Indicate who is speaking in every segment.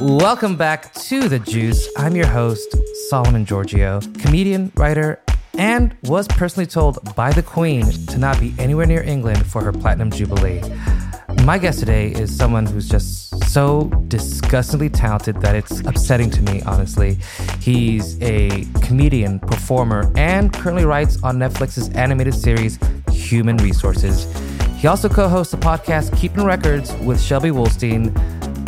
Speaker 1: Welcome back to The Juice. I'm your host, Solomon Georgio, comedian, writer, and was personally told by the Queen to not be anywhere near England for her Platinum Jubilee. My guest today is someone who's just so disgustingly talented that it's upsetting to me, honestly. He's a comedian, performer, and currently writes on Netflix's animated series, Human Resources. He also co hosts the podcast Keeping Records with Shelby Wolstein.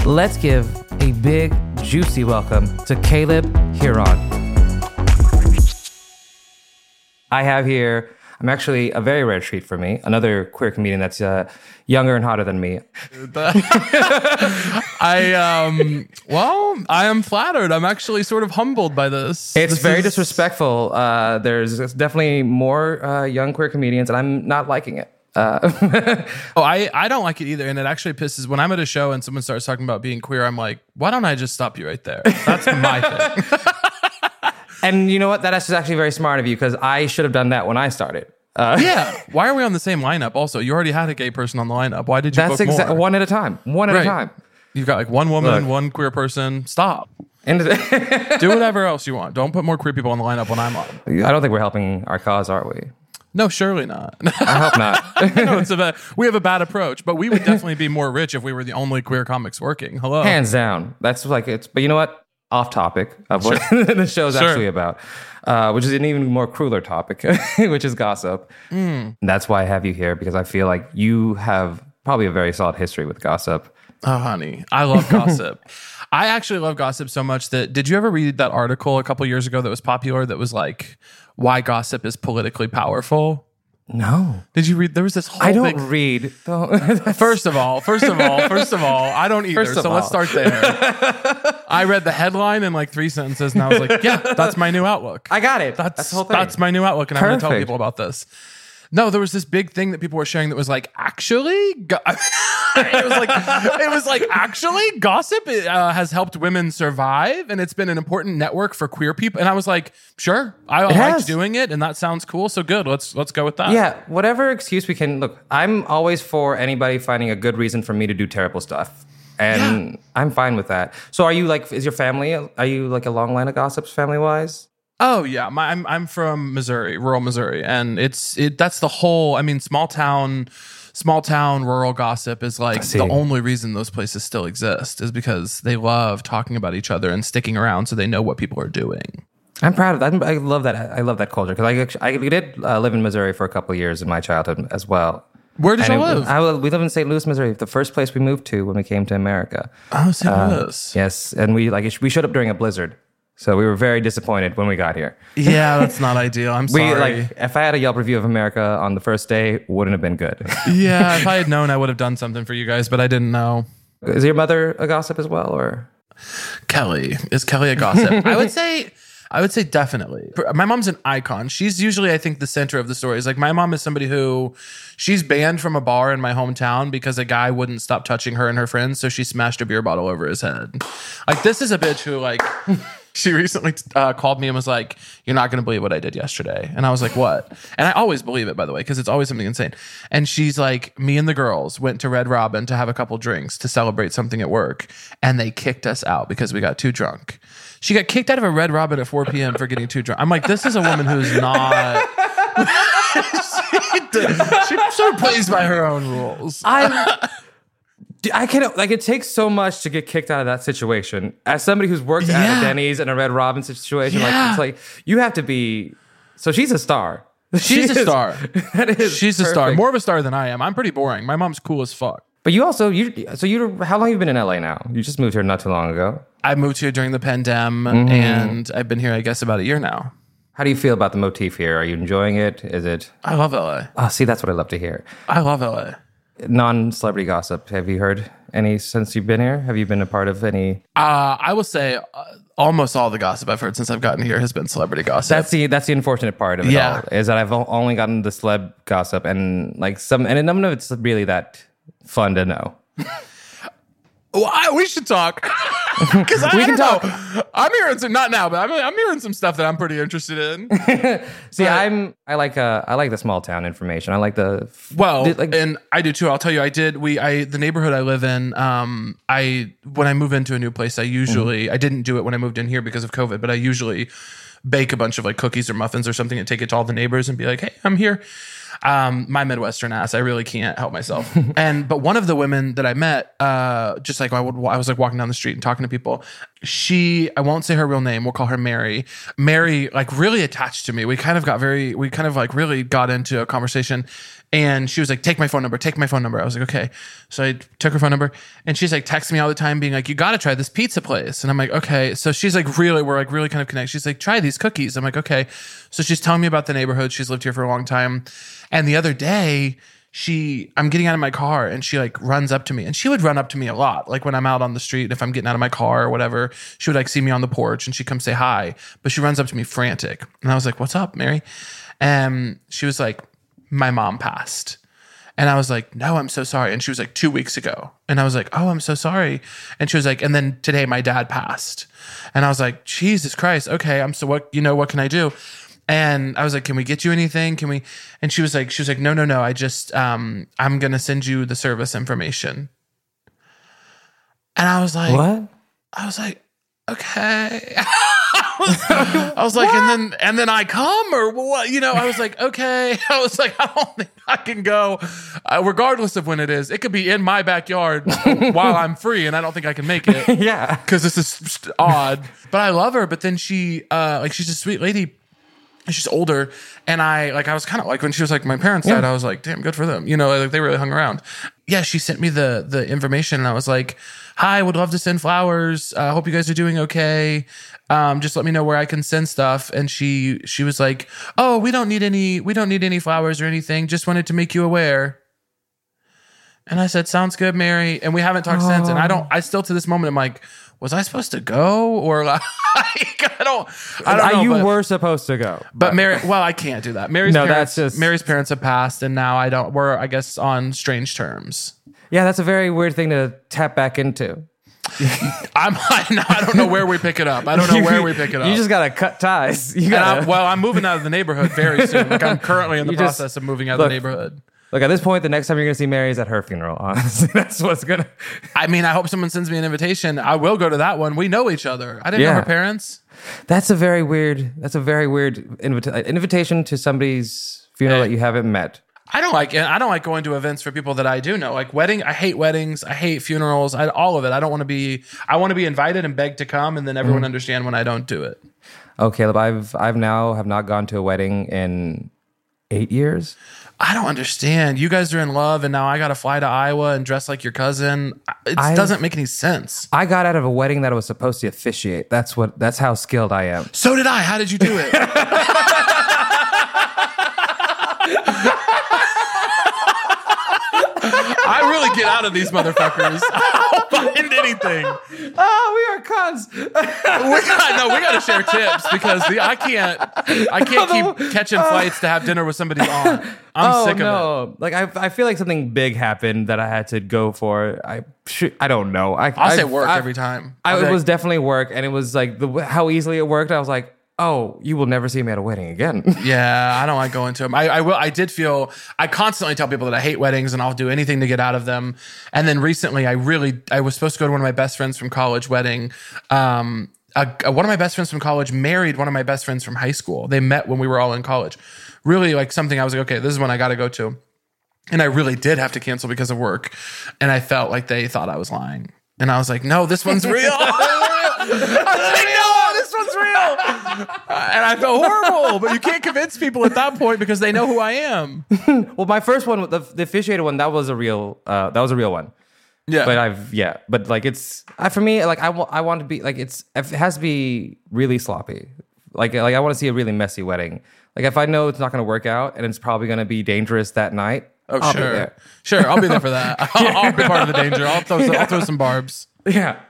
Speaker 1: Let's give a big, juicy welcome to Caleb Hearon. I have here, I'm actually a very rare treat for me, another queer comedian that's uh, younger and hotter than me.
Speaker 2: I um well, I am flattered. I'm actually sort of humbled by this.
Speaker 1: It's
Speaker 2: This
Speaker 1: very
Speaker 2: is-
Speaker 1: disrespectful. Uh, there's definitely more uh, young queer comedians, and I'm not liking it. Uh,
Speaker 2: Oh, I I don't like it either, and it actually pisses when I'm at a show and someone starts talking about being queer. I'm like, why don't I just stop you right there? That's my thing.
Speaker 1: and you know what? That's actually very smart of you because I should have done that when I started. Uh,
Speaker 2: Yeah. Why are we on the same lineup? Also, you already had a gay person on the lineup. Why did you
Speaker 1: That's exactly one at a time. One at
Speaker 2: Right.
Speaker 1: a time.
Speaker 2: You've got like one woman,
Speaker 1: Look.
Speaker 2: one queer person. Stop.
Speaker 1: And
Speaker 2: Do whatever else you want. Don't put more queer people on the lineup when I'm on.
Speaker 1: I don't think we're helping our cause, are we?
Speaker 2: No, surely not.
Speaker 1: I hope not.
Speaker 2: no, it's a bad, we have a bad approach, but we would definitely be more rich if we were the only queer comics working. Hello.
Speaker 1: Hands down. That's like it's. But you know what? Off topic of what the show's
Speaker 2: Sure.
Speaker 1: actually about, uh, which is an even more crueler topic, which is gossip.
Speaker 2: Mm.
Speaker 1: That's why I have you here because I feel like you have probably a very solid history with gossip.
Speaker 2: Oh, honey, I love gossip. I actually love gossip so much that did you ever read that article a couple years ago that was popular that was like why gossip is politically powerful?
Speaker 1: No,
Speaker 2: Did you read? There was this whole.
Speaker 1: I don't
Speaker 2: big-
Speaker 1: read.
Speaker 2: First of all, first of all, first of all, I don't either.
Speaker 1: First of
Speaker 2: so let's start there. I read the headline in like three sentences, and I was like, "Yeah, that's my new outlook."
Speaker 1: I got it.
Speaker 2: That's
Speaker 1: That's the whole thing.
Speaker 2: that's my new outlook, and I'm going to tell people about this. No, there was this big thing that people were sharing that was like, actually, go- it was like, it was like, actually, gossip uh, has helped women survive, and it's been an important network for queer people. And I was like, sure, I liked
Speaker 1: has.
Speaker 2: doing it, and that sounds cool. So good, let's let's go with that.
Speaker 1: Yeah, whatever excuse we can. Look, I'm always for anybody finding a good reason for me to do terrible stuff. And I'm fine with that. So, are you like, is your family, are you like a long line of gossips family wise?
Speaker 2: Oh yeah, my, I'm I'm from Missouri, rural Missouri, and it's it. That's the whole. I mean, small town, small town, rural gossip is like the only reason those places still exist is because they love talking about each other and sticking around, so they know what people are doing.
Speaker 1: I'm proud of that. I'm- love that. I love that culture because I, I did uh, live in Missouri for a couple of years in my childhood as well.
Speaker 2: Where did you
Speaker 1: it-
Speaker 2: live?
Speaker 1: I, we live in St. Louis, Missouri, the first place we moved to when we came to America.
Speaker 2: oh, St. Louis.
Speaker 1: Yes, and we like we showed up during a blizzard, so we were very disappointed when we got here.
Speaker 2: Yeah, that's not ideal. I'm
Speaker 1: We
Speaker 2: sorry.
Speaker 1: like if I had a Yelp review of America on the first day, wouldn't have been good.
Speaker 2: yeah, if I had known, I would have done something for you guys, but I didn't know.
Speaker 1: Is your mother a gossip as well, or
Speaker 2: Kelly is Kelly a gossip? I would say. I would say definitely. My mom's an icon. She's usually, I think, the center of the stories. Like my mom is somebody who, she's banned from a bar in my hometown because a guy wouldn't stop touching her and her friends, so she smashed a beer bottle over his head. Like this is a bitch who, like, she recently uh, called me and was like, "You're not going to believe what I did yesterday," and I was like, "What?" And I always believe it, by the way, because it's always something insane. And she's like, "Me and the girls went to Red Robin to have a couple drinks to celebrate something at work, and they kicked us out because we got too drunk." She got kicked out of a Red Robin at 4 p.m. for getting too drunk. I'm like, this is a woman who's not. she, she sort of plays by her own rules.
Speaker 1: I I can like it takes so much to get kicked out of that situation. As somebody who's worked at a Denny's and a Red Robin situation, like it's like you have to be. So she's a star.
Speaker 2: She's
Speaker 1: She
Speaker 2: a star.
Speaker 1: That is
Speaker 2: She's a star. More of a star than I am. I'm pretty boring. My mom's cool as fuck.
Speaker 1: But you also you so you how long have you been in LA now? You just moved here not too long ago.
Speaker 2: I moved here during the pandemic,
Speaker 1: Mm-hmm.
Speaker 2: and I've been here, I guess, about a year now.
Speaker 1: How do you feel about the motif here? Are you enjoying it? Is it?
Speaker 2: I love LA.
Speaker 1: Oh, see, that's what I love to hear.
Speaker 2: I love LA.
Speaker 1: Non-celebrity gossip. Have you heard any since you've been here? Have you been a part of any?
Speaker 2: Uh, I will say uh, almost all the gossip I've heard since I've gotten here has been celebrity gossip.
Speaker 1: That's the that's the unfortunate part of it
Speaker 2: Yeah.
Speaker 1: all is that I've only gotten the celeb gossip and like some and none of it's really that fun to know.
Speaker 2: Well, I, we should talk because I,
Speaker 1: We can
Speaker 2: don't know. I'm hearing some not now, but I'm, I'm hearing some stuff that I'm pretty interested in.
Speaker 1: See, I'm I like uh I like the small town information. I like the
Speaker 2: Well,
Speaker 1: the- like
Speaker 2: and I do too. I'll tell you, I did. We, I, the neighborhood I live in. Um, I when I move into a new place, I usually I didn't do it when I moved in here because of COVID, but I usually bake a bunch of like cookies or muffins or something and take it to all the neighbors and be like, "Hey, I'm here." Um, my Midwestern ass, I really can't help myself. and but one of the women that I met, uh, just like I would, I was like walking down the street and talking to people. She, I won't say her real name. We'll call her Mary. Mary, like really attached to me. We kind of got very, we kind of like really got into a conversation. And she was like, "Take my phone number. Take my phone number." I was like, "Okay." So I took her phone number, and she's like texting me all the time, being like, "You got to try this pizza place." And I'm like, "Okay." So she's like, "Really?" We're like really kind of connected. She's like, "Try these cookies." I'm like, "Okay." So she's telling me about the neighborhood. She's lived here for a long time, and the other day, she, I'm getting out of my car, and she like runs up to me, and she would run up to me a lot, like when I'm out on the street, and if I'm getting out of my car or whatever. She would like see me on the porch, and she'd come say hi, but she runs up to me frantic, and I was like, "What's up, Mary?" And she was like, my mom passed. And I was like, no, I'm so sorry. And she was like, two weeks ago. And I was like, oh, I'm so sorry. And she was like, and then today my dad passed. And I was like, Jesus Christ. Okay. I'm so what, you know, what can I do? And I was like, can we get you anything? Can we? And she was like, she was like, no, no, no. I just, um, I'm going to send you the service information. And I was like,
Speaker 1: what?
Speaker 2: I was like, okay. I was, I was like, and then and then I come or what? You know, I was like, okay. I was like, I don't think I can go, uh, regardless of when it is. It could be in my backyard while I'm free, and I don't think I can make it
Speaker 1: Yeah.
Speaker 2: because this is odd. But I love her. But then she, uh, like, she's a sweet lady. She's older, and I like. I was kind of like when she was like my parents died. I was like, damn, good for them. You know, like they really hung around. Yeah, she sent me the the information, and I was like, hi, would love to send flowers. I uh, hope you guys are doing okay. Um, just let me know where I can send stuff. And she she was like, oh, we don't need any we don't need any flowers or anything. Just wanted to make you aware. And I said, sounds good, Mary. And we haven't talked since. And I don't. I still to this moment, I'm like, was I supposed to go or like I don't I don't know.
Speaker 1: you
Speaker 2: but-
Speaker 1: were supposed to go.
Speaker 2: but Mary, well, I can't do that. Mary's
Speaker 1: No,
Speaker 2: parents,
Speaker 1: that's just-
Speaker 2: Mary's parents have passed, and now I don't. We're, I guess, on strange terms.
Speaker 1: Yeah, that's a very weird thing to tap back into.
Speaker 2: I'm, I don't know where we pick it up. I don't know where we pick it up.
Speaker 1: You just gotta cut ties. You gotta
Speaker 2: I'm, well, I'm moving out of the neighborhood very soon. Like I'm currently in the
Speaker 1: You just-
Speaker 2: process of moving out
Speaker 1: look,
Speaker 2: of the neighborhood.
Speaker 1: Look. At this point, the next time you're gonna see Mary is at her funeral. Honestly, that's what's gonna.
Speaker 2: I mean, I hope someone sends me an invitation. I will go to that one. We know each other. I didn't know her parents.
Speaker 1: That's a very weird. That's a very weird invita- invitation to somebody's funeral that you haven't met.
Speaker 2: I don't like I don't like going to events for people that I do know. Like wedding, I hate weddings. I hate funerals. I, all of it. I don't want to be. I want to be invited and begged to come, and then
Speaker 1: Mm-hmm.
Speaker 2: everyone understand when I don't do it.
Speaker 1: Oh, Caleb, I've I've now have not gone to a wedding in eight years.
Speaker 2: I don't understand. You guys are in love, and now I got to fly to Iowa and dress like your cousin. It
Speaker 1: I've-
Speaker 2: doesn't make any sense.
Speaker 1: I got out of a wedding that I was supposed to officiate. That's what. That's how skilled I am.
Speaker 2: So did I. How did you do it? I really get out of these motherfuckers. I'll find anything.
Speaker 1: Oh, we are cons.
Speaker 2: We got, no, we got to share tips because the, I can't. I can't keep oh. catching flights to have dinner with somebody on. I'm
Speaker 1: oh
Speaker 2: sick of it.
Speaker 1: Like I, I feel like something big happened that I had to go for. I, shoot, I don't know. I,
Speaker 2: I'll
Speaker 1: I,
Speaker 2: say work
Speaker 1: I-
Speaker 2: every time.
Speaker 1: I,
Speaker 2: I'll
Speaker 1: it
Speaker 2: like,
Speaker 1: was definitely work, and it was like the how easily it worked. I was like, oh, you will never see me at a wedding again.
Speaker 2: Yeah, I don't like going to them. I, I will. I did feel. I constantly tell people that I hate weddings and I'll do anything to get out of them. And then recently, I really. I was supposed to go to one of my best friends from college wedding. Um, a, a- one of my best friends from college married one of my best friends from high school. They met when we were all in college. Really, like something I was like, okay, this is one I got to go to. And I really did have to cancel because of work. And I felt like they thought I was lying. And I was like, no, this one's real. I was like, no, this one's real. and I felt horrible. But you can't convince people at that point because they know who I am.
Speaker 1: Well, my first one, the, the officiated one, that was a real, uh, that was a real one.
Speaker 2: Yeah,
Speaker 1: But I've, yeah, but like it's I, for me, like I, I want to be like it's it has to be really sloppy. Like like I want to see a really messy wedding. Like if I know it's not going to work out and it's probably going to be dangerous that night.
Speaker 2: oh
Speaker 1: I'll
Speaker 2: sure, sure. I'll be there for that. I'll, I'll be part of the danger. I'll throw, some, I'll throw some barbs.
Speaker 1: Yeah.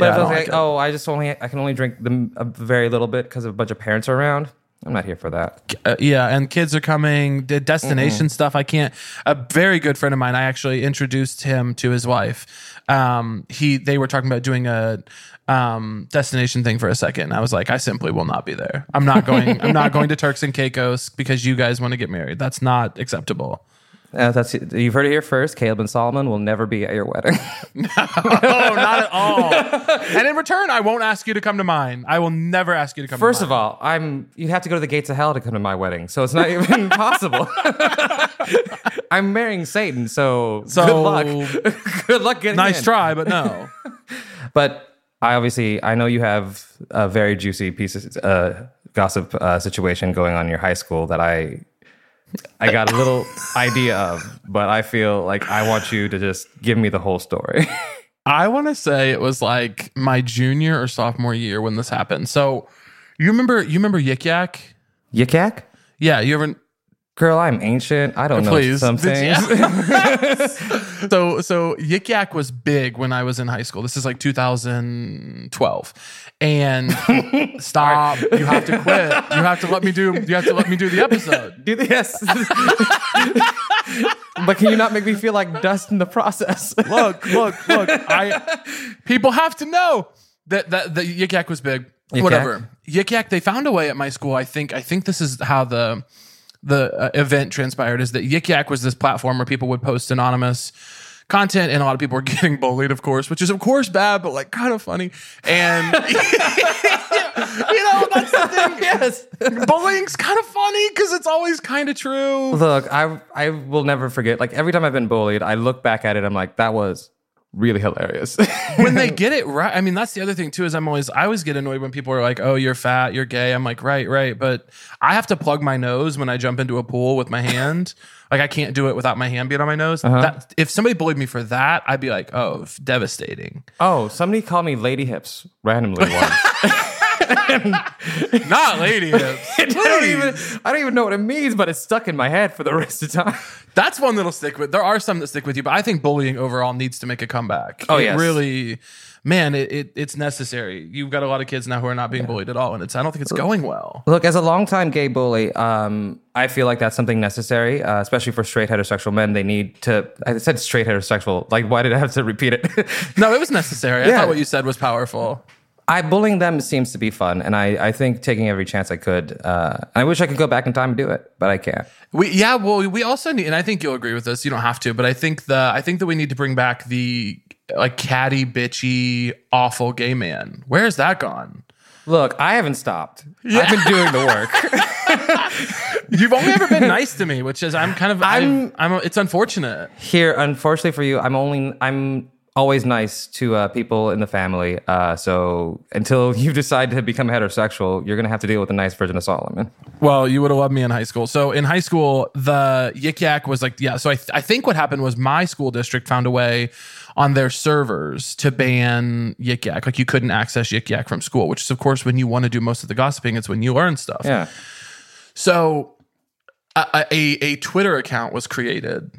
Speaker 1: But
Speaker 2: Yeah,
Speaker 1: if
Speaker 2: I
Speaker 1: I was
Speaker 2: like
Speaker 1: like, oh, I just only I can only drink them a very little bit because a bunch of parents are around. I'm not here for that.
Speaker 2: Uh, yeah, and kids are coming. The destination stuff. I can't. A very good friend of mine. I actually introduced him to his wife. Um, he they were talking about doing a um destination thing for a second. I was like, I simply will not be there. I'm not going. I'm not going to Turks and Caicos because you guys want to get married. That's not acceptable.
Speaker 1: Uh, that's you've heard it here first. Caleb and Solomon will never be at your wedding.
Speaker 2: Oh, not at all. and in return, I won't ask you to come to mine. I will never ask you to come.
Speaker 1: First
Speaker 2: to
Speaker 1: of all, I'm you'd have to go to the gates of hell to come to my wedding, so it's not even possible. I'm marrying Satan, so,
Speaker 2: So-
Speaker 1: good luck. good luck getting
Speaker 2: nice
Speaker 1: in.
Speaker 2: try, but no.
Speaker 1: But I obviously I know you have a very juicy piece of uh, gossip uh, situation going on in your high school that I I got a little idea of, but I feel like I want you to just give me the whole story.
Speaker 2: I want to say it was like my junior or sophomore year when this happened. So you remember you remember Yik Yak?
Speaker 1: Yik yak?
Speaker 2: Yeah, you ever
Speaker 1: Girl, I'm ancient. I don't know
Speaker 2: Please.
Speaker 1: some things.
Speaker 2: so so Yik Yak was big when I was in high school. This is like 2012. And stop. You have to quit. You have to let me do you have to let me do the episode.
Speaker 1: Do the yes. but can you not make me feel like dust in the process?
Speaker 2: Look, look, look. I people have to know that that the Yik Yak was big.
Speaker 1: Yik
Speaker 2: Whatever. Yik Yak, they found a way at my school. I think I think this is how the the uh, event transpired is that Yik Yak was this platform where people would post anonymous content and a lot of people are getting bullied of course which is of course bad but like kind of funny and you know that's the thing
Speaker 1: yes.
Speaker 2: bullying's kind of funny because it's always kind of true
Speaker 1: Look, I I will never forget. Like every time I've been bullied, I look back at it. I'm like, that was really hilarious.
Speaker 2: when they get it right i mean that's the other thing too is i'm always i always get annoyed when people are like oh you're fat you're gay. I'm like right right but i have to plug my nose when i jump into a pool with my hand. Like i can't do it without my hand being on my nose. Uh-huh. That, if somebody bullied me for that i'd be like oh devastating.
Speaker 1: Oh, somebody called me lady hips randomly once.
Speaker 2: not lady hips
Speaker 1: I don't even I don't even know what it means, but it's stuck in my head for the rest of time.
Speaker 2: that's one that'll stick with there are some that stick with you but i think bullying overall needs to make a comeback
Speaker 1: Oh,
Speaker 2: it
Speaker 1: yes.
Speaker 2: really man it, it, it's necessary you've got a lot of kids now who are not being bullied at all and it's i don't think it's going well
Speaker 1: Look, as a longtime gay bully, um, I feel like that's something necessary, uh, especially for straight heterosexual men. They need to. I said straight heterosexual. Like, why did I have to repeat it?
Speaker 2: no it was necessary i
Speaker 1: Yeah.
Speaker 2: thought what you said was powerful
Speaker 1: I bullying them seems to be fun, and I, I think taking every chance I could. Uh, I wish I could go back in time and do it, but I can't.
Speaker 2: We yeah, well, we also need, and I think you'll agree with this. You don't have to, but I think the I think that we need to bring back the like catty, bitchy, awful gay man. Where's that gone?
Speaker 1: Look, I haven't stopped. I've been doing the work.
Speaker 2: You've only ever been nice to me, which is I'm kind of I'm I'm, it's unfortunate.
Speaker 1: Here, unfortunately for you, I'm only I'm always nice to uh, people in the family. Uh, so until you decide to become heterosexual, you're gonna have to deal with a nice version of Solomon.
Speaker 2: Well, you would have loved me in high school. So in high school, the Yik Yak was like, yeah. So I, th- I think what happened was my school district found a way on their servers to ban Yik Yak. Like you couldn't access Yik Yak from school, which is of course when you want to do most of the gossiping, it's when you learn stuff.
Speaker 1: Yeah.
Speaker 2: So a, a, a Twitter account was created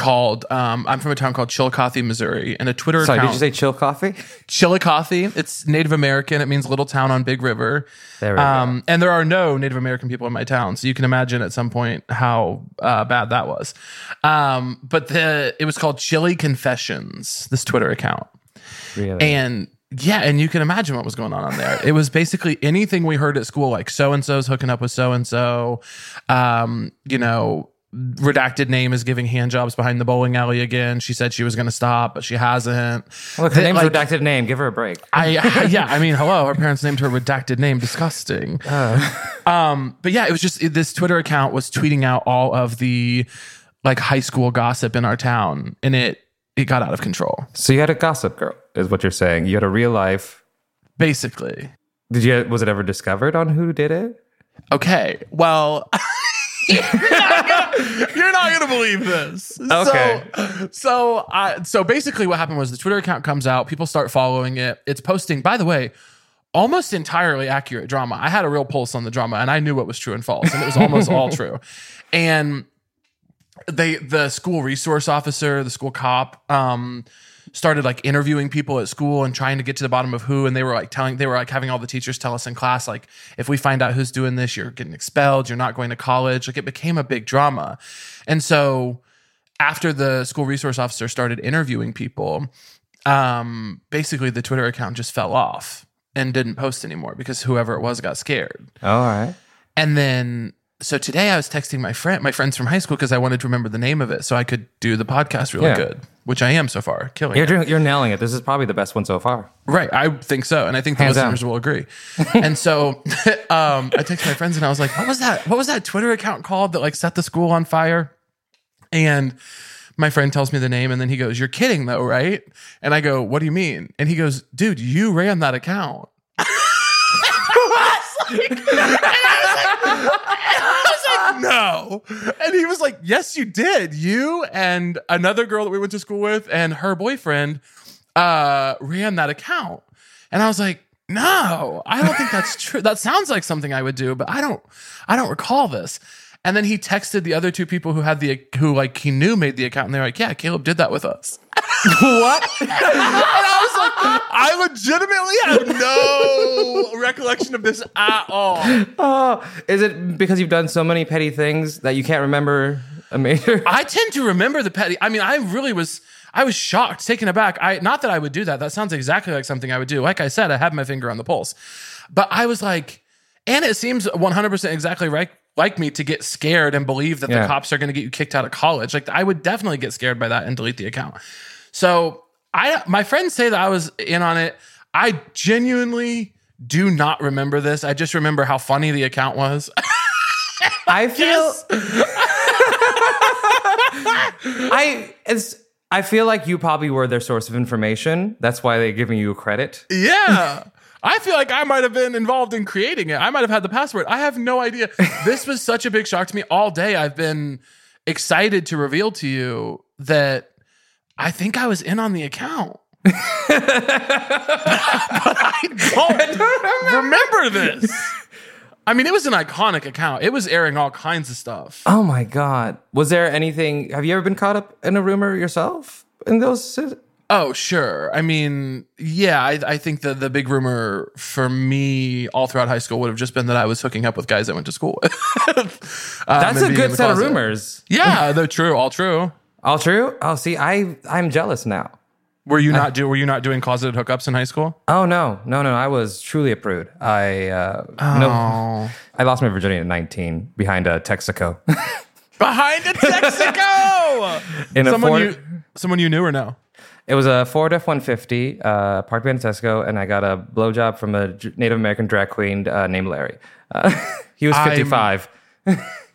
Speaker 2: called um, I'm from a town called Chillicothe, Missouri, and a Twitter
Speaker 1: Sorry,
Speaker 2: account
Speaker 1: did you say chill coffee?
Speaker 2: Chillicothe. It's Native American. It means little town on Big River.
Speaker 1: There we go.
Speaker 2: um, And there are no Native American people in my town, so you can imagine at some point how uh, bad that was. Um, but the it was called Chili Confessions. This Twitter account.
Speaker 1: Really?
Speaker 2: And yeah, and you can imagine what was going on on there. It was basically anything we heard at school, like so and so's hooking up with so and so. Um, you know, redacted name is giving hand jobs behind the bowling alley again. She said she was going to stop, but she hasn't.
Speaker 1: Look, her name's
Speaker 2: like,
Speaker 1: redacted name. Give her a break.
Speaker 2: I yeah, I mean, hello. Her parents named her redacted name. Disgusting. Um, but yeah, it was just this Twitter account was tweeting out all of the like high school gossip in our town, and it it got out of control.
Speaker 1: So you had a gossip girl, is what you're saying. You had a real life.
Speaker 2: Basically,
Speaker 1: Did you? Was it ever discovered on who did it?
Speaker 2: Okay. Well, you're not gonna, you're not gonna believe this.
Speaker 1: Okay.
Speaker 2: So, so, I, so basically, what happened was the Twitter account comes out. People start following it. It's posting. By the way. Almost entirely accurate drama. I had a real pulse on the drama, and I knew what was true and false, and it was almost all true. And they, the school resource officer, the school cop, um, started like interviewing people at school and trying to get to the bottom of who and they were like telling they were like having all the teachers tell us in class like if we find out who's doing this you're getting expelled you're not going to college. Like it became a big drama. And so after the school resource officer started interviewing people um basically the twitter account just fell off and didn't post anymore because whoever it was got scared.
Speaker 1: All right.
Speaker 2: and then so today I was texting my friend, my friends from high school, because I wanted to remember the name of it so I could do the podcast really
Speaker 1: Yeah.
Speaker 2: good, which I am so far, killing
Speaker 1: You're doing, you're nailing it. This is probably the best one so far.
Speaker 2: Right, I think so, and I think the
Speaker 1: Hands
Speaker 2: listeners
Speaker 1: down.
Speaker 2: will agree. and so, um, I texted my friends and I was like, "What was that? What was that Twitter account called that like set the school on fire?" And my friend tells me the name, and then he goes, "You're kidding though, right?" And I go, "What do you mean?" And he goes, "Dude, you ran that account." no. And he was like, Yes, you did. You and another girl that we went to school with and her boyfriend uh, ran that account. And I was like, No, I don't think that's true. That sounds like something I would do, but I don't I don't recall this. And then he texted the other two people who had the who like he knew made the account, and they're like, "Yeah, Caleb did that with us."
Speaker 1: What?
Speaker 2: And I was like, I legitimately have no recollection of this at all.
Speaker 1: Oh, is it because you've done so many petty things that you can't remember a major?
Speaker 2: I tend to remember the petty. I mean, I really was. I was shocked, taken aback. I not that I would do that. That sounds exactly like something I would do. Like I said, I have my finger on the pulse, but I was like, and it seems 100 percent exactly right. Like me to get scared and believe that
Speaker 1: Yeah.
Speaker 2: the cops are going to get you kicked out of college. Like I would definitely get scared by that and delete the account. So I, my friends say that I was in on it. I genuinely do not remember this. I just remember how funny the account was.
Speaker 1: I feel. I it's. I feel like you probably were their source of information. That's why they're giving you credit.
Speaker 2: Yeah. I feel like I might have been involved in creating it. I might have had the password. I have no idea. This was such a big shock to me. All day I've been excited to reveal to you that I think I was in on the account. but I don't remember this. I mean, it was an iconic account. It was airing all kinds of stuff.
Speaker 1: Oh my god! Was there anything? Have you ever been caught up in a rumor yourself? In those?
Speaker 2: Oh, sure. I mean, yeah, I, I think that the big rumor for me all throughout high school would have just been that I was hooking up with guys I went to school with. Um,
Speaker 1: That's a good
Speaker 2: the
Speaker 1: set of rumors.
Speaker 2: Yeah, they're true, all true.
Speaker 1: All true. Oh, see, I I'm jealous now.
Speaker 2: Were you not do? Were you not doing closeted hookups in high school?
Speaker 1: Oh no, no, no! I was truly a prude. I uh, no, I lost my virginity at 19 behind a Texaco.
Speaker 2: Behind a Texaco.
Speaker 1: In a
Speaker 2: someone
Speaker 1: Ford-
Speaker 2: you, someone you knew or no?
Speaker 1: It was a Ford F one fifty, uh, parked behind a Texaco, and I got a blowjob from a Native American drag queen uh, named Larry. Uh, he was
Speaker 2: I'm-
Speaker 1: fifty five.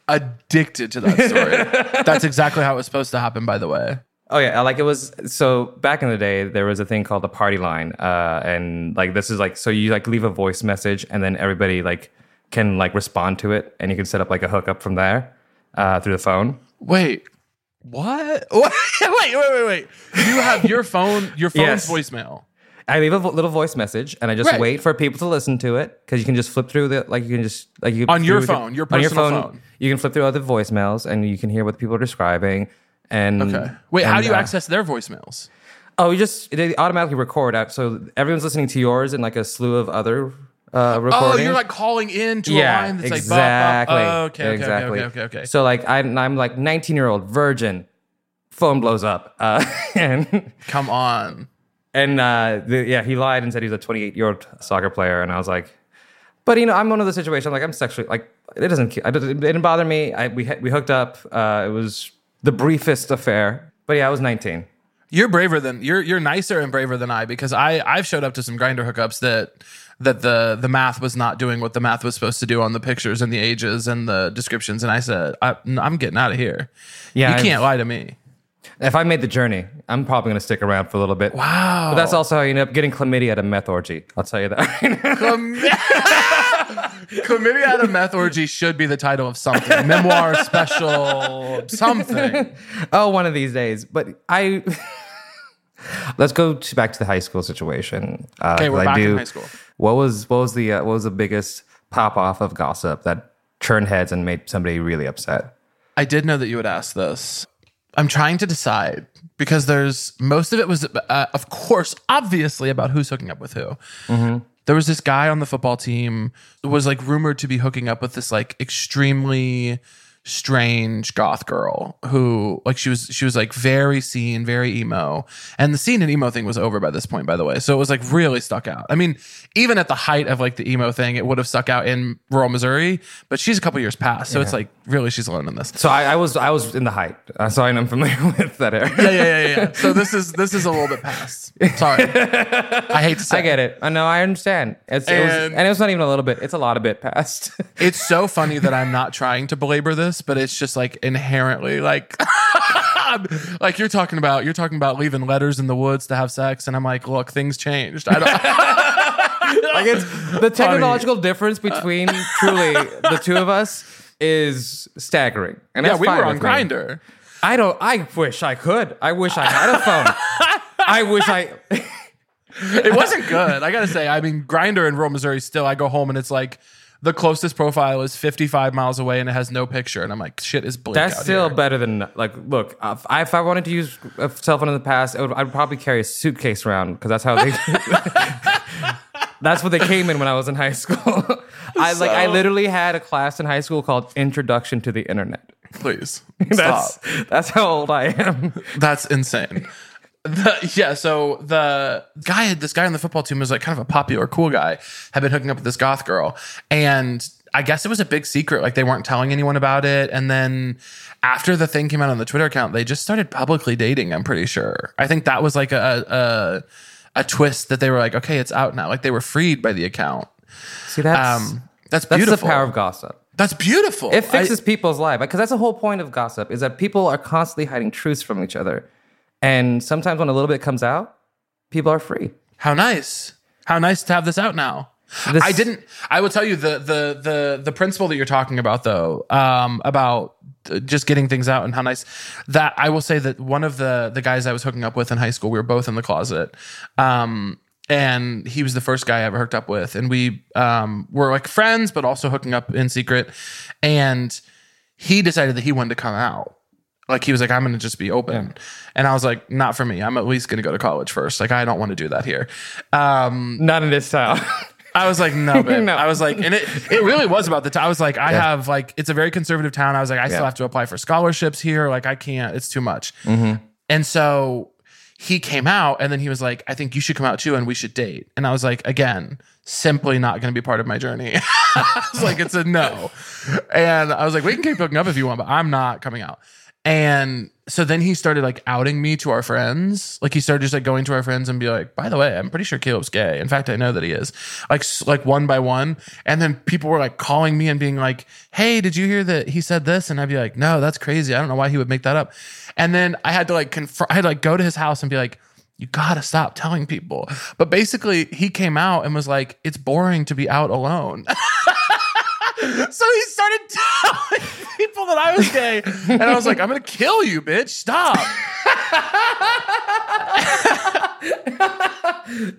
Speaker 2: Addicted to that story. That's exactly how it was supposed to happen. By the way.
Speaker 1: Oh yeah, like it was. So back in the day, there was a thing called the party line, uh, and like this is like so you like leave a voice message, and then everybody like can like respond to it, and you can set up like a hookup from there uh, through the phone.
Speaker 2: Wait. What? Wait, wait, wait, wait. You have your phone, your phone's
Speaker 1: Yes.
Speaker 2: voicemail.
Speaker 1: I leave a vo- little voice message, and I just
Speaker 2: Right.
Speaker 1: wait for people to listen to it because you can just flip through the like you can just like you
Speaker 2: On your phone, your
Speaker 1: on
Speaker 2: personal phone.
Speaker 1: You can flip through other voicemails, and you can hear what people are describing. And
Speaker 2: Okay. Wait, how do you
Speaker 1: uh,
Speaker 2: access their voicemails?
Speaker 1: Oh, you just they automatically record out, so everyone's listening to yours and like a slew of other uh,
Speaker 2: Oh, you're like calling in to
Speaker 1: yeah,
Speaker 2: a line that's
Speaker 1: exactly,
Speaker 2: like bop, bop. Oh, okay, okay,
Speaker 1: exactly.
Speaker 2: okay, okay, okay.
Speaker 1: So like I'm, I'm like 19 year old virgin, phone blows up, uh, and
Speaker 2: Come on.
Speaker 1: And uh, the, yeah, he lied and said he was a 28 year old soccer player, and I was like, but you know, I'm one of the situations like I'm sexually like it doesn't it didn't it didn't bother me. I we we hooked up. Uh, it was the briefest affair, but yeah, I was 19.
Speaker 2: You're braver than you're you're nicer and braver than I because I I've showed up to some Grindr hookups that that the the math was not doing what the math was supposed to do on the pictures and the ages and the descriptions and I said I, I'm getting out of here.
Speaker 1: Yeah,
Speaker 2: you
Speaker 1: I've-
Speaker 2: can't lie to me.
Speaker 1: If I made the journey, I'm probably going to stick around for a little bit.
Speaker 2: Wow.
Speaker 1: But that's also how you end up getting chlamydia at a meth orgy. I'll tell you that.
Speaker 2: Chlamydia at a meth orgy should be the title of something. Memoir special, something.
Speaker 1: oh, one of these days. But I. Let's go to, back to the high school situation. Uh,
Speaker 2: Okay, we're
Speaker 1: 'cause I
Speaker 2: back in high school.
Speaker 1: What was what was the uh, what was the biggest pop off of gossip that turned heads and made somebody really upset?
Speaker 2: I did know that you would ask this. I'm trying to decide because there's most of it was, uh, of course, obviously about who's hooking up with who. There was this guy on the football team was like rumored to be hooking up with this like extremely strange goth girl who like she was she was like very scene very emo and the scene and emo thing was over by this point by the way so it was like really stuck out i mean even at the height of like the emo thing it would have stuck out in rural missouri but she's a couple years past so it's like really she's alone in this
Speaker 1: So I, I was I was in the height, uh, so I'm familiar with that area.
Speaker 2: yeah, yeah, yeah, yeah. So this is this is a little bit past. Sorry, I hate to say.
Speaker 1: I get it. I know. I understand. It's, it was,
Speaker 2: And-
Speaker 1: and it's not even a little bit. It's a lot of bit past.
Speaker 2: It's so funny that I'm not trying to belabor this, but it's just like inherently like. like you're talking about you're talking about leaving letters in the woods to have sex and I'm like look things changed I don't
Speaker 1: like it's the technological difference between truly the two of us is staggering. And
Speaker 2: yeah we were on Grindr
Speaker 1: I don't. I wish I could. I wish I had a phone. I wish I.
Speaker 2: it wasn't good I gotta say I mean Grindr in rural Missouri still I go home and it's like the closest profile is 55 miles away and it has no picture and I'm like shit is bleak
Speaker 1: That's
Speaker 2: out
Speaker 1: still
Speaker 2: here.
Speaker 1: better than like. Look, if I, if I wanted to use a cell phone in the past, I would, I'd probably carry a suitcase around because that's how they. that's what they came in when I was in high school. I like. I literally had a class in high school called Introduction to the Internet.
Speaker 2: please
Speaker 1: That's
Speaker 2: stop
Speaker 1: that's how old I am.
Speaker 2: That's insane. The, yeah, so the guy, this guy on the football team was like kind of a popular, cool guy, had been hooking up with this goth girl. And I guess it was a big secret. Like they weren't telling anyone about it. And then after the thing came out on the Twitter account, they just started publicly dating, I'm pretty sure. I think that was like a, a, a twist that they were like, okay, it's out now. Like they were freed by the account.
Speaker 1: See, that's
Speaker 2: Um, that's
Speaker 1: that's
Speaker 2: beautiful.
Speaker 1: the power of gossip.
Speaker 2: That's beautiful.
Speaker 1: It
Speaker 2: I-
Speaker 1: fixes people's lives because that's the whole point of gossip is that people are constantly hiding truths from each other, and sometimes when a little bit comes out, people are free.
Speaker 2: How nice. How nice to have this out now.
Speaker 1: This-
Speaker 2: I didn't I will tell you the the the the principle that you're talking about though, um about uh, just getting things out and how nice that I will say that one of the the guys I was hooking up with in high school, we were both in the closet. Um and he was the first guy I ever hooked up with and we um were like friends but also hooking up in secret and he decided that he wanted to come out. Like he was like, I'm gonna just be open. And I was like, not for me. I'm at least gonna go to college first. Like I don't want to do that here. Um
Speaker 1: Not in this town.
Speaker 2: I was like, no, babe.
Speaker 1: No.
Speaker 2: I was like, and it, it really was about the time. I was like, I have like, it's a very conservative town. I was like, I still have to apply for scholarships here. Like, I can't, it's too much. And so he came out and then he was like, I think you should come out too and we should date. And I was like, again, simply not going to be part of my journey. I was like, it's a no. And I was like, we can keep hooking up if you want, but I'm not coming out. And so then he started like outing me to our friends. Like he started just like going to our friends and be like, by the way, I'm pretty sure Caleb's gay. In fact, I know that he is. Like like one by one. And then people were like calling me and being like, hey, did you hear that he said this? And I'd be like, no, that's crazy. I don't know why he would make that up. And then I had to like confront, I had to like go to his house and be like, you gotta stop telling people. But basically, he came out and was like, it's boring to be out alone. So he started telling people that I was gay. And I was like, I'm going to kill you, bitch. Stop.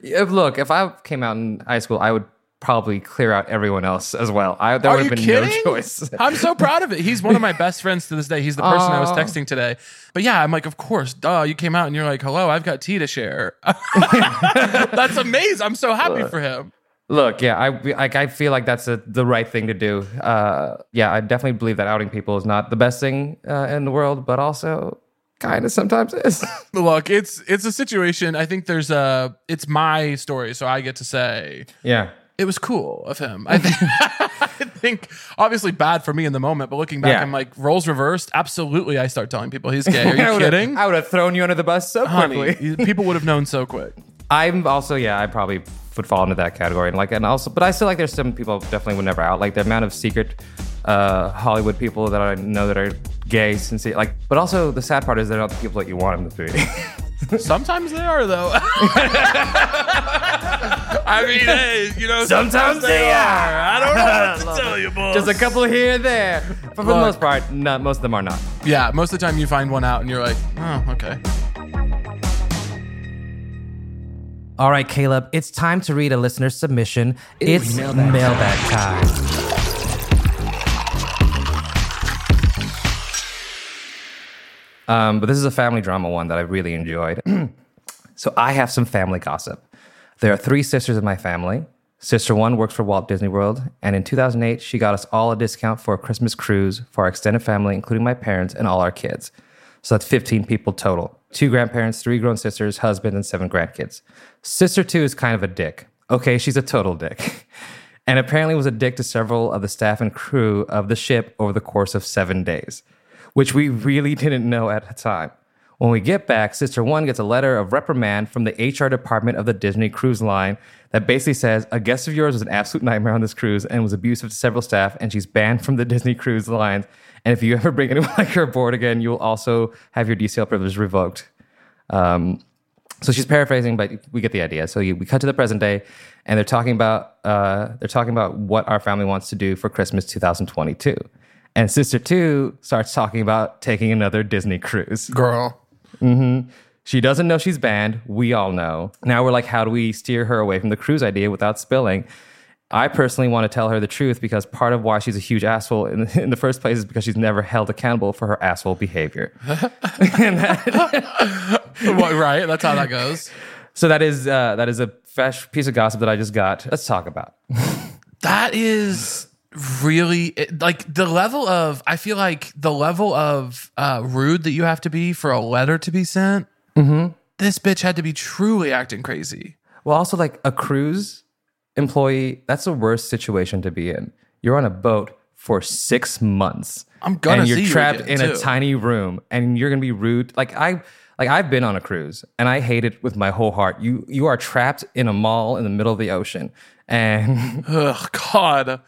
Speaker 1: if, look, if I came out in high school, I would probably clear out everyone else as well. I, there
Speaker 2: Are
Speaker 1: would have been
Speaker 2: kidding?
Speaker 1: no choice.
Speaker 2: I'm so proud of it. He's one of my best friends to this day. He's the person I was texting today. But yeah, I'm like, of course, duh. You came out and you're like, hello, I've got tea to share. That's amazing. I'm so happy uh, for him.
Speaker 1: Look, yeah, I like I feel like that's a, the right thing to do. Uh, yeah, I definitely believe that outing people is not the best thing uh, in the world, but also kind of sometimes is.
Speaker 2: Look, it's it's a situation. I think there's a. It's my story, so I get to say
Speaker 1: yeah.
Speaker 2: it was cool of him. I think, I think obviously bad for me in the moment, but looking back,
Speaker 1: Yeah.
Speaker 2: I'm like roles reversed. Absolutely, I start telling people he's gay. Are you
Speaker 1: I
Speaker 2: kidding?
Speaker 1: I would have thrown you under the bus so quickly.
Speaker 2: Honey, you- people would have known so quick.
Speaker 1: I'm also yeah, I probably would fall into that category. And like, and also, but I still like there's some people definitely would never out. Like the amount of secret uh, Hollywood people that I know that are gay, sincere. Like, but also the sad part is they're not the people that you want them to be.
Speaker 2: Sometimes they are though. I mean, hey, you know,
Speaker 1: Sometimes they are.
Speaker 2: I don't know what to tell you, boss.
Speaker 1: Just a couple here and there, but for the most part, not most of them are not.
Speaker 2: yeah, most of the time you find one out and you're like, oh, okay.
Speaker 1: All right, Caleb, it's time to read a listener submission. it's mailbag, time. Um, but this is a family drama one that I really enjoyed. so I have some family gossip. There are three sisters in my family. Sister one works for Walt Disney World, and in 2008, she got us all a discount for a Christmas cruise for our extended family, including my parents and all our kids. So that's 15 people total two grandparents, three grown sisters, husband, and seven grandkids. Sister two is kind of a dick. Okay, she's a total dick. And apparently was a dick to several of the staff and crew of the ship over the course of seven days, which we really didn't know at the time. When we get back, Sister One gets a letter of reprimand from the HR department of the Disney Cruise Line that basically says a guest of yours was an absolute nightmare on this cruise and was abusive to several staff, and she's banned from the Disney Cruise Line. And if you ever bring anyone like her aboard again, you will also have your DCL privilege revoked. Um, so she's paraphrasing, but we get the idea. So you, we cut to the present day, and they're talking about uh, they're talking about what our family wants to do for Christmas 2022. And Sister Two starts talking about taking another Disney cruise.
Speaker 2: Girl.
Speaker 1: She doesn't know she's banned. We all know. Now we're like, how do we steer her away from the cruise idea without spilling? I personally want to tell her the truth because part of why she's a huge asshole in, in the first place is because she's never held accountable for her asshole behavior.
Speaker 2: What, right? That's how that goes.
Speaker 1: So that is uh, that is a fresh piece of gossip that I just got. Let's talk about.
Speaker 2: That is really it- like the level of I feel like the level of uh, rude that you have to be for a letter to be sent.
Speaker 1: Mm-hmm.
Speaker 2: This bitch had to be truly acting crazy.
Speaker 1: Well, also like a cruise employee, that's the worst situation to be in. You're on a boat for six months.
Speaker 2: I'm gonna
Speaker 1: and you're
Speaker 2: see you
Speaker 1: trapped
Speaker 2: again,
Speaker 1: in a tiny room, and you're gonna be rude. Like I, like I've been on a cruise, and I hate it with my whole heart. You you are trapped in a mall in the middle of the ocean, and
Speaker 2: Ugh, God.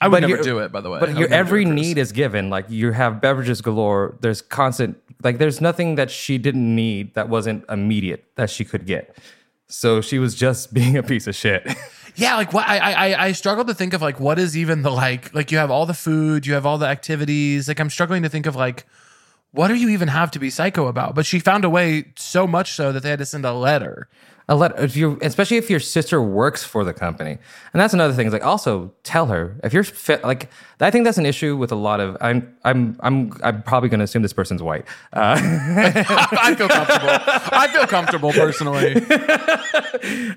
Speaker 2: I would
Speaker 1: But
Speaker 2: never do it, by the way.
Speaker 1: But your every need is given. Like you have beverages galore. There's constant. Like there's nothing that she didn't need that wasn't immediate that she could get. So she was just being a piece of shit.
Speaker 2: Yeah, like what I, I I struggle to think of like what is even the like like you have all the food, you have all the activities. Like I'm struggling to think of like what do you even have to be psycho about? But she found a way so much so that they had to send a letter.
Speaker 1: A let if you especially if your sister works for the company and that's another thing is like also tell her if you're fit like i think that's an issue with a lot of i'm i'm i'm i'm probably going to assume this person's white uh,
Speaker 2: I feel comfortable. I feel comfortable personally.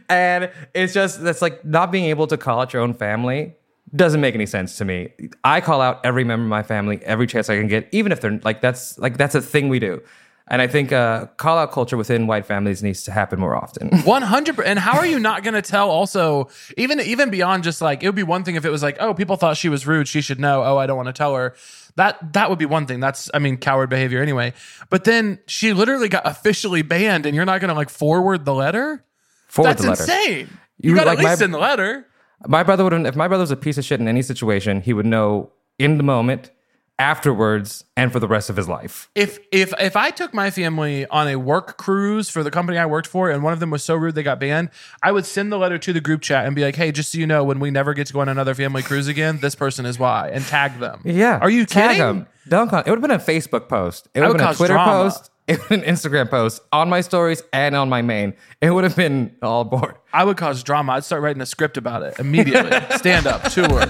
Speaker 1: and it's just that's like not being able to call out your own family doesn't make any sense to me i call out every member of my family every chance i can get even if they're like that's like that's a thing we do and i think uh call out culture within white families needs to happen more often
Speaker 2: One hundred. And how are you not going to tell? Also, even even beyond just like it would be one thing if it was like, oh, people thought she was rude. She should know. Oh, I don't want to tell her. That that would be one thing. That's I mean, coward behavior anyway. But then she literally got officially banned, and you're not going to like forward the letter.
Speaker 1: forward
Speaker 2: That's
Speaker 1: the letter
Speaker 2: insane. You,
Speaker 1: You
Speaker 2: got
Speaker 1: like
Speaker 2: at least
Speaker 1: my-
Speaker 2: send the letter.
Speaker 1: My brother would if my brother was a piece of shit in any situation, he would know in the moment, afterwards, and for the rest of his life.
Speaker 2: If if if I took my family on a work cruise for the company I worked for, and one of them was so rude they got banned, I would send the letter to the group chat and be like, "Hey, just so you know, when we never get to go on another family cruise again, this person is why," and tag them.
Speaker 1: Yeah.
Speaker 2: are you
Speaker 1: Tag
Speaker 2: kidding?
Speaker 1: 'em. Don't call, it would have been a Facebook post. It would
Speaker 2: would
Speaker 1: have been a Twitter
Speaker 2: drama.
Speaker 1: post. It would have been an Instagram post on my stories and on my main. It would have been all aboard.
Speaker 2: I would cause drama. I'd start writing a script about it immediately. Stand up tour,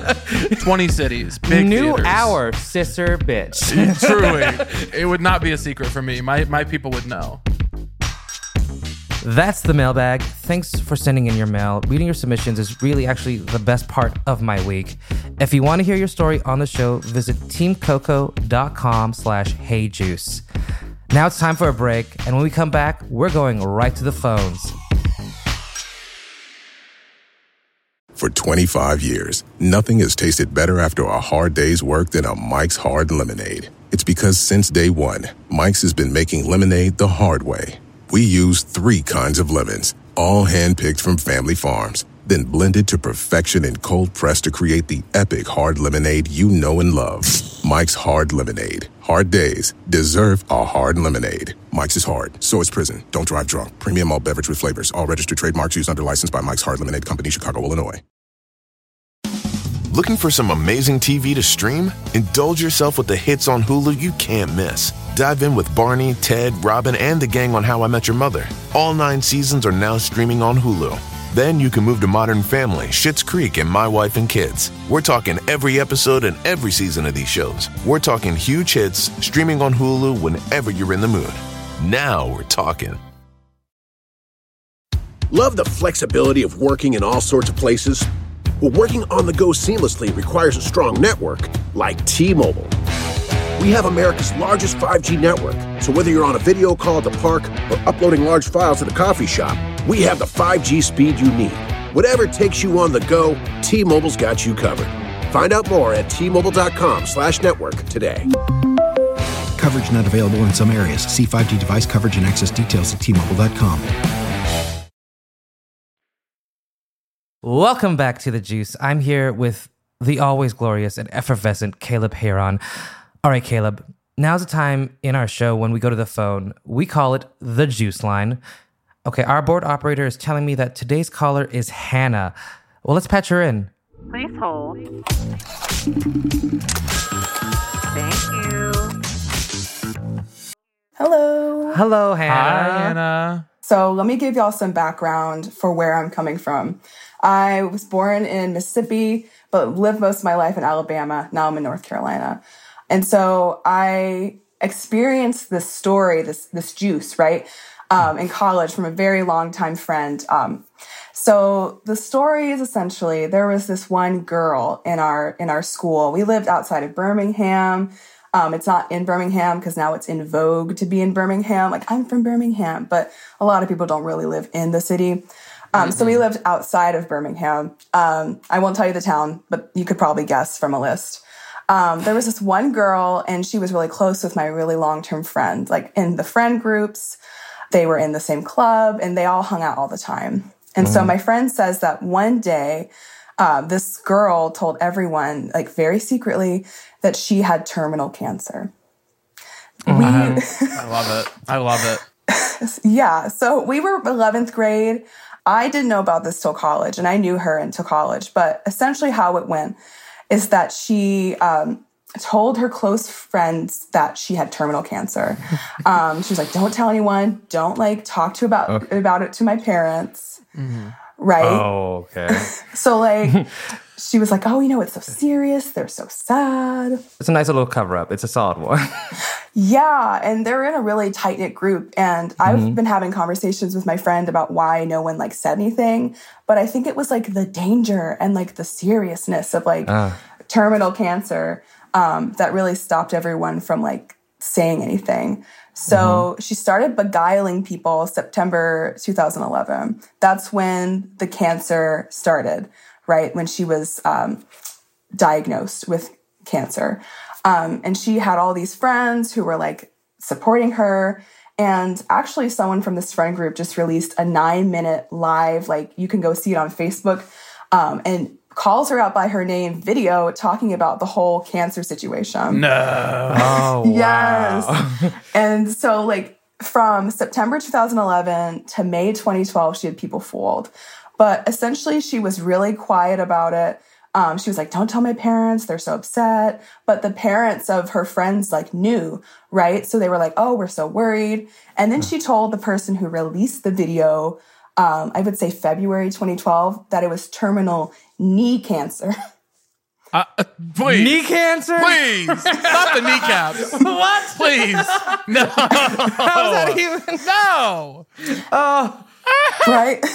Speaker 2: twenty cities, big
Speaker 1: New
Speaker 2: theaters.
Speaker 1: hour, sister bitch.
Speaker 2: Truly, it would not be a secret for me. My my people would know.
Speaker 1: That's the mailbag. Thanks for sending in your mail. Reading your submissions is really actually the best part of my week. If you want to hear your story on the show, visit teamcoco.com slash heyjuice. Now it's time for a break, and when we come back, we're going right to the phones.
Speaker 3: For 25 years, nothing has tasted better after a hard day's work than a Mike's Hard Lemonade. It's because since day one, Mike's has been making lemonade the hard way. We use three kinds of lemons, all handpicked from family farms. then blended to perfection and cold pressed to create the epic hard lemonade you know and love. Mike's Hard Lemonade. Hard days deserve a hard lemonade. Mike's is hard, so is prison. Don't drive drunk. Premium all beverage with flavors. All registered trademarks used under license by Mike's Hard Lemonade Company, Chicago, Illinois.
Speaker 4: Looking for some amazing TV to stream? Indulge yourself with the hits on Hulu you can't miss. Dive in with Barney, Ted, Robin, and the gang on How I Met Your Mother. All nine seasons are now streaming on Hulu. Then you can move to Modern Family, Schitt's Creek, and My Wife and Kids. We're talking every episode and every season of these shows. We're talking huge hits streaming on Hulu whenever you're in the mood. Now we're talking.
Speaker 5: Love the flexibility of working in all sorts of places? Well, working on the go seamlessly requires a strong network like T Mobile. We have America's largest 5G network, so whether you're on a video call at the park or uploading large files at a coffee shop, we have the 5G speed you need. Whatever takes you on the go, T-Mobile's got you covered. Find out more at T-Mobile.com slash network today.
Speaker 6: Coverage not available in some areas. See 5G device coverage and access details at T-Mobile.com.
Speaker 1: Welcome back to the Juice. I'm here with the always glorious and effervescent Caleb Hearon. All right, Caleb. Now's the time in our show when we go to the phone. We call it the Juice Line. Okay, our board operator is telling me that today's caller is Hannah. Well, let's patch her in.
Speaker 7: Please hold. Thank you.
Speaker 8: Hello.
Speaker 1: Hello, Hannah.
Speaker 2: Hi, Anna.
Speaker 8: So, let me give y'all some background for where I'm coming from. I was born in Mississippi, but lived most of my life in Alabama. Now I'm in North Carolina. And so I experienced this story, this this juice, right, um, in college from a very long time friend. Um, so the story is essentially there was this one girl in our in our school. We lived outside of Birmingham. Um, it's not in Birmingham because now it's in vogue to be in Birmingham. Like I'm from Birmingham, but a lot of people don't really live in the city. Um, So we lived outside of Birmingham. Um, I won't tell you the town, but you could probably guess from a list. Um, there was this one girl, and she was really close with my really long term friend. Like in the friend groups, they were in the same club, and they all hung out all the time. And so my friend says that one day, uh, this girl told everyone, like very secretly, that she had terminal cancer. We,
Speaker 2: I love it. I love it.
Speaker 8: yeah. So we were 11th grade. I didn't know about this till college, and I knew her until college. But essentially, how it went is that she um, told her close friends that she had terminal cancer. Um, she was like, "Don't tell anyone. Don't like talk to about about it to my parents." Mm-hmm. Right.
Speaker 1: Oh, okay.
Speaker 8: So like, she was like, "Oh, you know, it's so serious. They're so sad."
Speaker 1: it's a nice little cover up. It's a solid one.
Speaker 8: Yeah, and they're in a really tight knit group. And I've mm-hmm. been having conversations with my friend about why no one like said anything. But I think it was like the danger and like the seriousness of like ah. terminal cancer um, that really stopped everyone from like saying anything. So she started beguiling people September 2011. That's when the cancer started, right? When she was um, diagnosed with cancer. Um, and she had all these friends who were like supporting her. And actually, someone from this friend group just released a nine minute live, like you can go see it on Facebook, um, and calls her out by her name video talking about the whole cancer situation.
Speaker 2: No.
Speaker 1: oh,
Speaker 8: Yes. and so, like, from September 2011 to May 2012, she had people fooled. But essentially, she was really quiet about it. Um, she was like, "Don't tell my parents; they're so upset." But the parents of her friends like knew, right? So they were like, "Oh, we're so worried." And then she told the person who released the video, um, I would say February 2012, that it was terminal knee cancer.
Speaker 2: Uh, uh, please.
Speaker 1: Knee cancer?
Speaker 2: Please. Not the kneecaps. what? Please. No.
Speaker 1: How's that even?
Speaker 2: No. Oh.
Speaker 8: right?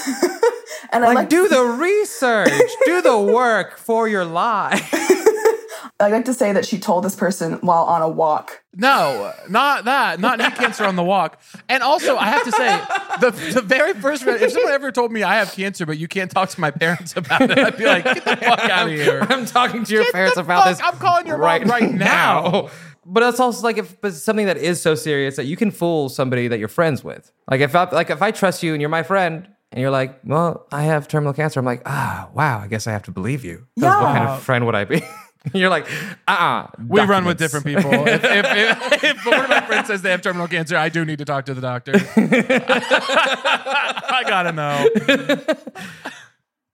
Speaker 8: and I
Speaker 1: Like,
Speaker 8: like
Speaker 1: do the research, do the work for your lie.
Speaker 8: I like to say that she told this person while on a walk.
Speaker 2: No, not that. Not knee cancer on the walk. And also, I have to say, the, the very first, if someone ever told me I have cancer, but you can't talk to my parents about it, I'd be like, get the fuck out of here.
Speaker 1: I'm talking to your
Speaker 2: Get
Speaker 1: parents about
Speaker 2: fuck-
Speaker 1: this.
Speaker 2: I'm calling your mom right now.
Speaker 1: But it's also like if it's something that is so serious that you can fool somebody that you're friends with. Like if I like if I trust you and you're my friend And you're like, well, I have terminal cancer. I'm like, ah, wow, I guess I have to believe you. 'Cause What kind of friend would I be? you're like, uh-uh.
Speaker 2: We run with different people. if, if, if, if one of my friends says they have terminal cancer, I do need to talk to the doctor. I gotta know.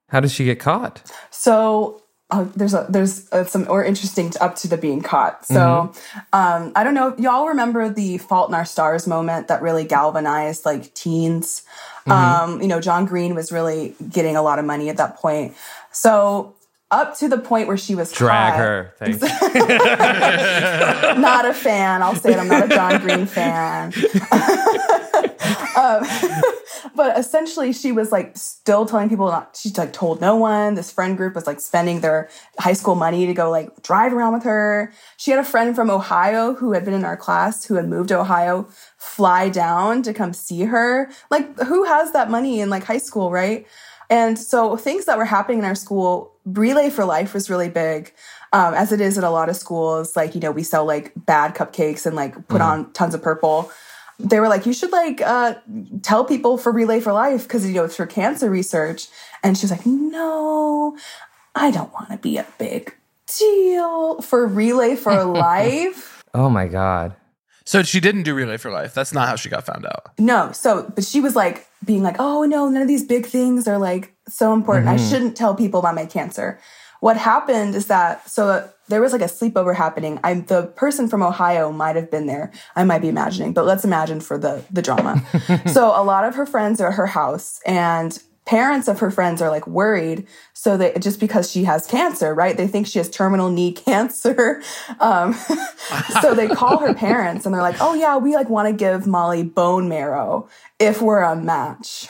Speaker 1: How did she get caught?
Speaker 8: So uh, there's a there's uh, some more interesting t- up to the being caught. So um, I don't know. Y'all remember the Fault in Our Stars moment that really galvanized like teens. Um, you know, John Green was really getting a lot of money at that point. So up to the point where she was
Speaker 1: Drag
Speaker 8: caught,
Speaker 1: her. Thanks.
Speaker 8: not a fan. I'll say it. I'm not a John Green fan. um, but essentially, she was like still telling people not. She like told no one. This friend group was like spending their high school money to go like drive around with her. She had a friend from Ohio who had been in our class who had moved to Ohio, fly down to come see her. Like, who has that money in like high school, right? And so things that were happening in our school, Relay for Life was really big. Um, as it is at a lot of schools, like, you know, we sell like bad cupcakes and like put on tons of purple. They were like, you should like uh, tell people for Relay for Life because, you know, it's for cancer research. And she was like, no, I don't want to be a big deal for Relay for Life.
Speaker 1: oh my God.
Speaker 2: So she didn't do Relay for Life. That's not how she got found out.
Speaker 8: No, so but she was like being like, "Oh no, none of these big things are like so important. I mm-hmm. shouldn't tell people about my cancer." What happened is that so uh, there was like a sleepover happening. I'm the person from Ohio might have been there. I might be imagining, but let's imagine for the the drama. so a lot of her friends are at her house and parents of her friends are like worried so that just because she has cancer right? They think she has terminal knee cancer um, so they call her parents and they're like oh yeah we like want to give molly bone marrow if we're a match.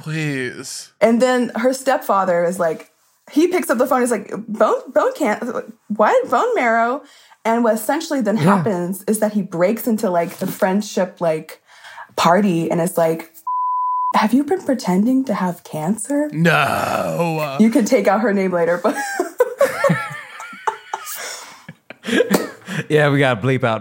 Speaker 2: Please.
Speaker 8: and then her stepfather is like he picks up the phone he's like bone bone can't what? Bone marrow? And what essentially then happens is that he breaks into like the friendship like party and it's like have you been pretending to have cancer
Speaker 2: No.
Speaker 8: you can take out her name later but
Speaker 1: Yeah, we got to bleep out.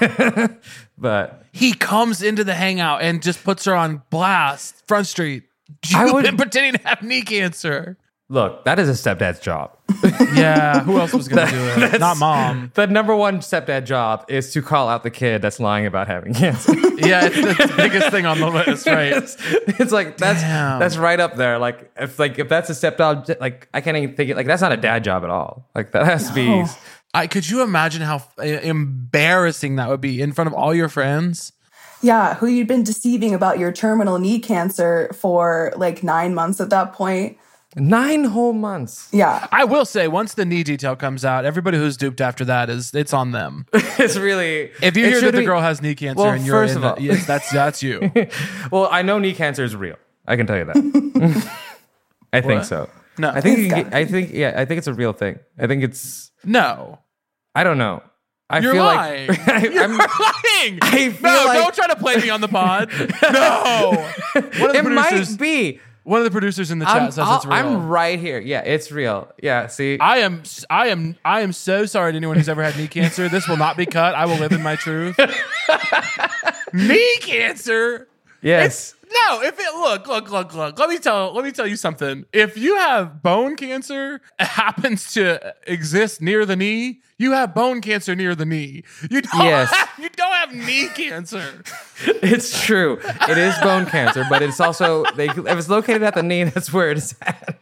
Speaker 1: but
Speaker 2: He comes into the hangout and just puts her on blast, Front Street. You've
Speaker 1: would-
Speaker 2: been pretending to have knee cancer.
Speaker 1: Look, that is a stepdad's job.
Speaker 2: Yeah, who else was going to do it? Not mom.
Speaker 1: The number one stepdad job is to call out the kid that's lying about having cancer.
Speaker 2: Yeah, it's the biggest thing on the list, right?
Speaker 1: it's, it's like that's
Speaker 2: Damn.
Speaker 1: that's right up there. Like if like if that's a stepdad, like I can't even think it. Like that's not a dad job at all. Like that has to be.
Speaker 2: I could you imagine how uh, embarrassing that would be in front of all your friends?
Speaker 8: yeah who you'd been deceiving about your terminal knee cancer for like nine months at that point
Speaker 1: Nine whole months.
Speaker 8: yeah
Speaker 2: I will say, once the knee detail comes out, everybody who's duped after that is it's on them.
Speaker 1: It's really.
Speaker 2: If you hear that
Speaker 1: should
Speaker 2: the girl has knee cancer
Speaker 1: Well,
Speaker 2: and you're
Speaker 1: first
Speaker 2: in
Speaker 1: of
Speaker 2: the-
Speaker 1: all-
Speaker 2: yes, that's that's you.
Speaker 1: Well, I know knee cancer is real. I can tell you that. I think
Speaker 2: What?
Speaker 1: so.
Speaker 2: No.
Speaker 1: I think. You I think. Yeah, I think it's a real thing. I think it's.
Speaker 2: No,
Speaker 1: I don't know. I
Speaker 2: you're
Speaker 1: feel
Speaker 2: lying.
Speaker 1: like I,
Speaker 2: you're
Speaker 1: I'm,
Speaker 2: lying.
Speaker 1: I feel
Speaker 2: no,
Speaker 1: like-
Speaker 2: don't try to play me on the pod. No, one of the
Speaker 1: it
Speaker 2: producers.
Speaker 1: might be.
Speaker 2: One of the producers in the chat
Speaker 1: I'm,
Speaker 2: says it's real.
Speaker 1: I'm right here. Yeah, it's real. Yeah. See.
Speaker 2: I am I am I am so sorry to anyone who's ever had knee cancer. This will not be cut. I will live in my truth. knee cancer.
Speaker 1: Yes.
Speaker 2: No, if it look, look, look, look. Let me tell let me tell you something. If you have bone cancer it happens to exist near the knee, you have bone cancer near the knee. You don't
Speaker 1: Yes.
Speaker 2: have, you don't have knee cancer.
Speaker 1: It's true. It is bone cancer, but it's also they. If it's located at the knee, that's where it's at.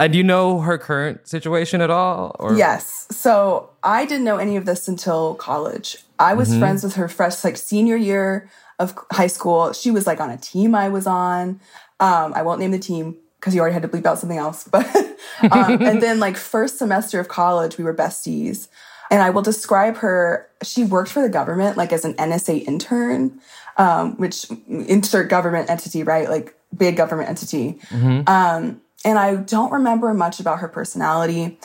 Speaker 1: And do you know her current situation at all? Or
Speaker 8: Yes. So I didn't know any of this until college. I was mm-hmm. friends with her fresh, like senior year of high school. She was like on a team I was on. Um, I won't name the team because you already had to bleep out something else. But um, and then like first semester of college, we were besties. And I will describe her. She worked for the government, like as an NSA intern, um, which insert government entity, right? Like big government entity. Um, and I don't remember much about her personality,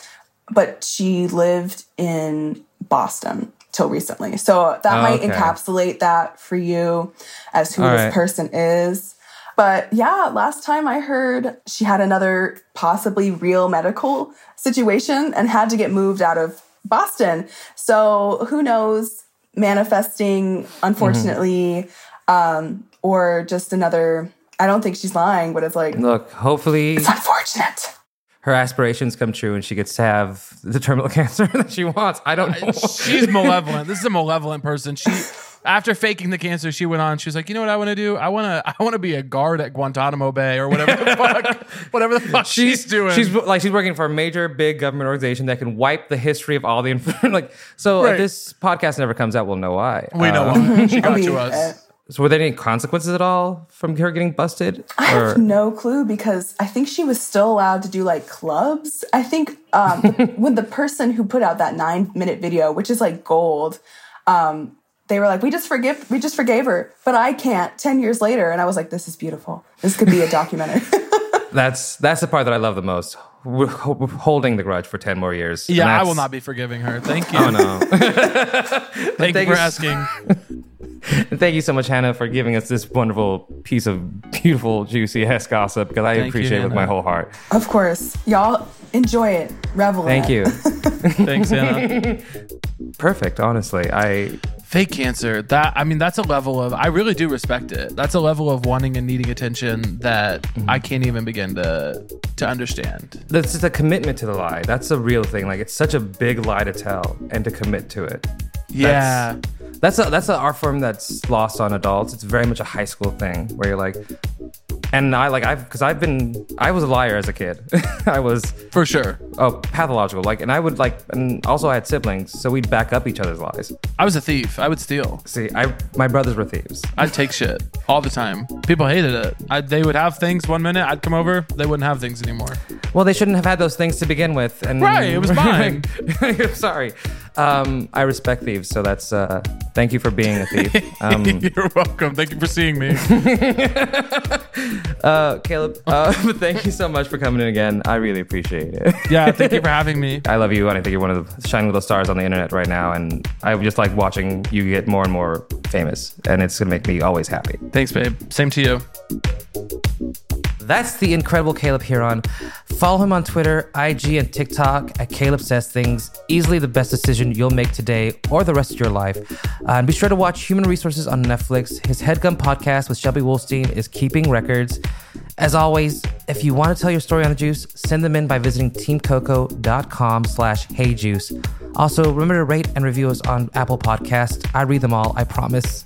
Speaker 8: but she lived in Boston till recently. So that might
Speaker 1: Okay.
Speaker 8: encapsulate that for you as who
Speaker 1: All
Speaker 8: this
Speaker 1: right.
Speaker 8: person is. But yeah, last time I heard she had another possibly real medical situation and had to get moved out of Boston. So who knows, manifesting, unfortunately, um, or just another I don't think she's lying, but it's like
Speaker 1: Look, hopefully
Speaker 8: it's unfortunate.
Speaker 1: Her aspirations come true and she gets to have the terminal cancer that she wants. I don't know.
Speaker 2: She's malevolent. This is a malevolent person. She after faking the cancer, she went on. She was like, you know what I want to do? I want to. I want to be a guard at Guantanamo Bay or whatever the fuck, whatever the fuck she's, doing.
Speaker 1: She's like she's working for a major big government organization that can wipe the history of all the inf- like. So
Speaker 2: Right.
Speaker 1: if this podcast never comes out, we'll know why.
Speaker 2: we know
Speaker 1: Uh,
Speaker 2: why she got
Speaker 8: I mean,
Speaker 2: to us.
Speaker 1: So were there any consequences at all from her getting busted?
Speaker 8: I have no clue because I think she was still allowed to do like clubs. I think um, with the person who put out that nine minute video, which is like gold, um, they were like, "We just forgive, we just forgave her," but I can't. Ten years later, and I was like, "This is beautiful. This could be a documentary."
Speaker 1: That's that's the part that I love the most. We're holding the grudge for ten more years.
Speaker 2: Yeah, I will not be forgiving her. Thank you.
Speaker 1: Oh no!
Speaker 2: Thank you for asking.
Speaker 1: And thank you so much, Hannah, for giving us this wonderful piece of beautiful, juicy ass gossip because I
Speaker 2: Thank you,
Speaker 1: appreciate it with my whole heart.
Speaker 8: of course, y'all enjoy it, revel. in
Speaker 1: Thank
Speaker 8: it.
Speaker 1: you.
Speaker 2: Thanks, Hannah.
Speaker 1: Perfect. Honestly, I
Speaker 2: Fake cancer. That I mean, that's a level of. I really do respect it. That's a level of wanting and needing attention that
Speaker 1: Mm-hmm.
Speaker 2: I can't even begin to to understand.
Speaker 1: that's just a commitment to the lie. That's a real thing. Like it's such a big lie to tell and to commit to it.
Speaker 2: Yeah.
Speaker 1: That's a that's an art form that's lost on adults. It's very much a high school thing where you're like, and I like I've because I've been I was a liar as a kid. I was
Speaker 2: For sure.
Speaker 1: oh pathological like, and I would like, and also I had siblings, so we'd back up each other's lies.
Speaker 2: I was a thief. I would steal.
Speaker 1: See, I my brothers were thieves.
Speaker 2: I'd take shit all the time. People hated it. I, they would have things one minute. I'd come over. They wouldn't have things anymore.
Speaker 1: Well, they shouldn't have had those things to begin with. And
Speaker 2: Right, it was mine.
Speaker 1: Sorry. Um, I respect thieves, so that's uh, thank you for being a thief. Um,
Speaker 2: You're welcome. Thank you for seeing me.
Speaker 1: Uh, Caleb, uh, thank you so much for coming in again. I really appreciate it.
Speaker 2: yeah, thank you for having me.
Speaker 1: I love you, and I think you're one of the shining little stars on the internet right now. And I just like watching you get more and more famous, and it's gonna make me always happy.
Speaker 2: Thanks, babe. Same to you.
Speaker 1: That's the incredible Caleb Hearon. Follow him on Twitter, IG, and TikTok at Caleb Says Things. Easily the best decision you'll make today or the rest of your life. Uh, and be sure to watch Human Resources on Netflix. His Headgum podcast with Shelby Wolstein is keeping records. As always, if you want to tell your story on the juice, send them in by visiting teamcoco.com slash heyjuice. Also, remember to rate and review us on Apple Podcasts. I read them all, I promise.